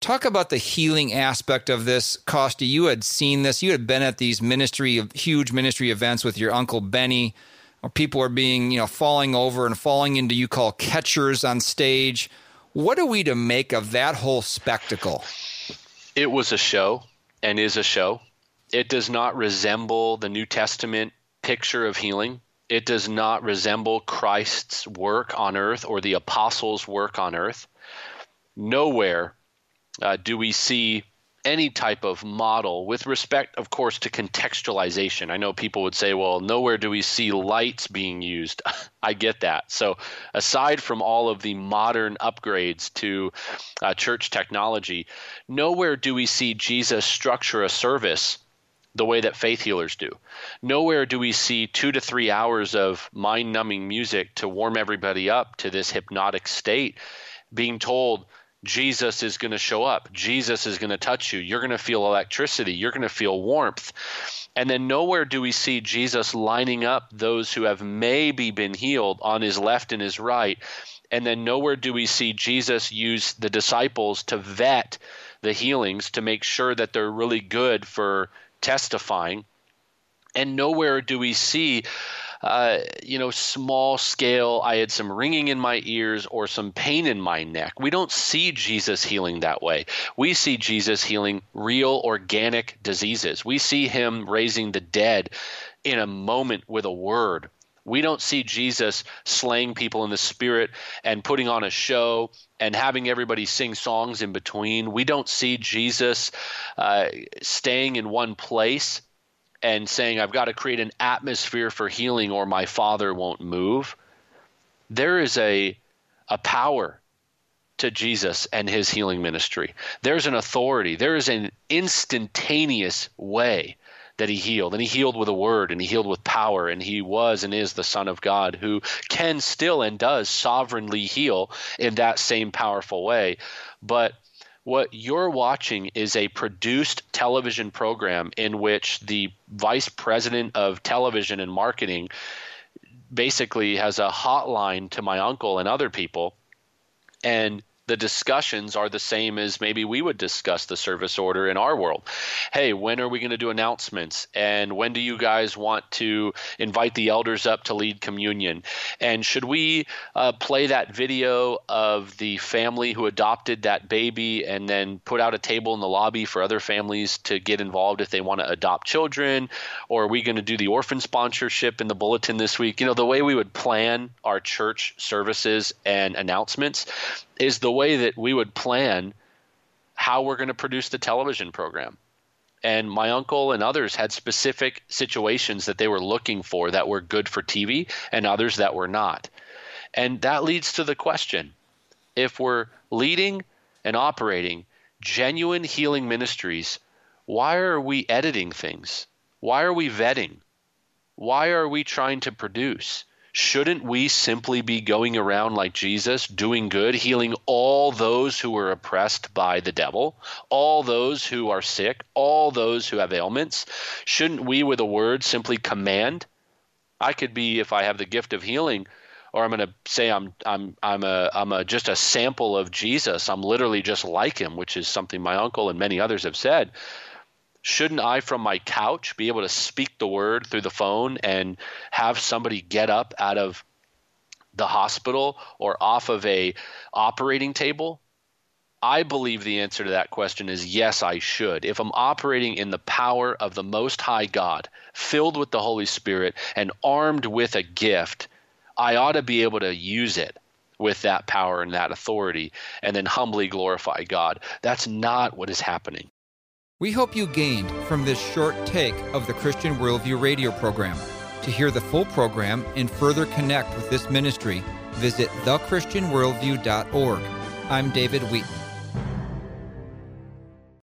Talk about the healing aspect of this, Costa. You had seen this. You had been at these ministry, huge ministry events with your uncle Benny, where people are being, you know, falling over and falling into you call catchers on stage. What are we to make of that whole spectacle? It was a show and is a show. It does not resemble the New Testament picture of healing. It does not resemble Christ's work on earth or the apostles' work on earth. Nowhere uh, do we see any type of model with respect, of course, to contextualization. I know people would say, well, nowhere do we see lights being used. I get that. So, aside from all of the modern upgrades to uh, church technology, nowhere do we see Jesus structure a service the way that faith healers do. Nowhere do we see two to three hours of mind numbing music to warm everybody up to this hypnotic state being told, Jesus is going to show up. Jesus is going to touch you. You're going to feel electricity. You're going to feel warmth. And then nowhere do we see Jesus lining up those who have maybe been healed on his left and his right. And then nowhere do we see Jesus use the disciples to vet the healings to make sure that they're really good for testifying. And nowhere do we see uh, you know, small scale, I had some ringing in my ears or some pain in my neck. We don't see Jesus healing that way. We see Jesus healing real organic diseases. We see him raising the dead in a moment with a word. We don't see Jesus slaying people in the spirit and putting on a show and having everybody sing songs in between. We don't see Jesus uh, staying in one place and saying, I've got to create an atmosphere for healing or my father won't move. There is a, a power to Jesus and his healing ministry. There's an authority, there is an instantaneous way that he healed. And he healed with a word, and he healed with power, and he was and is the Son of God who can still and does sovereignly heal in that same powerful way. But what you're watching is a produced television program in which the vice president of television and marketing basically has a hotline to my uncle and other people. And the discussions are the same as maybe we would discuss the service order in our world. Hey, when are we going to do announcements? And when do you guys want to invite the elders up to lead communion? And should we uh, play that video of the family who adopted that baby and then put out a table in the lobby for other families to get involved if they want to adopt children? Or are we going to do the orphan sponsorship in the bulletin this week? You know, the way we would plan our church services and announcements is the way that we would plan how we're going to produce the television program. And my uncle and others had specific situations that they were looking for that were good for TV and others that were not. And that leads to the question if we're leading and operating genuine healing ministries, why are we editing things? Why are we vetting? Why are we trying to produce? Shouldn't we simply be going around like Jesus, doing good, healing all those who are oppressed by the devil, all those who are sick, all those who have ailments? Shouldn't we, with a word, simply command? I could be, if I have the gift of healing, or I'm going to say I'm I'm I'm a I'm a just a sample of Jesus. I'm literally just like him, which is something my uncle and many others have said shouldn't I, from my couch, be able to speak the word through the phone and have somebody get up out of the hospital or off of a operating table? I believe the answer to that question is yes, I should. If I'm operating in the power of the Most High God, filled with the Holy Spirit, and armed with a gift, I ought to be able to use it with that power and that authority and then humbly glorify God. That's not what is happening. We hope you gained from this short take of the Christian Worldview radio program. To hear the full program and further connect with this ministry, visit thechristianworldview.org. I'm David Wheaton.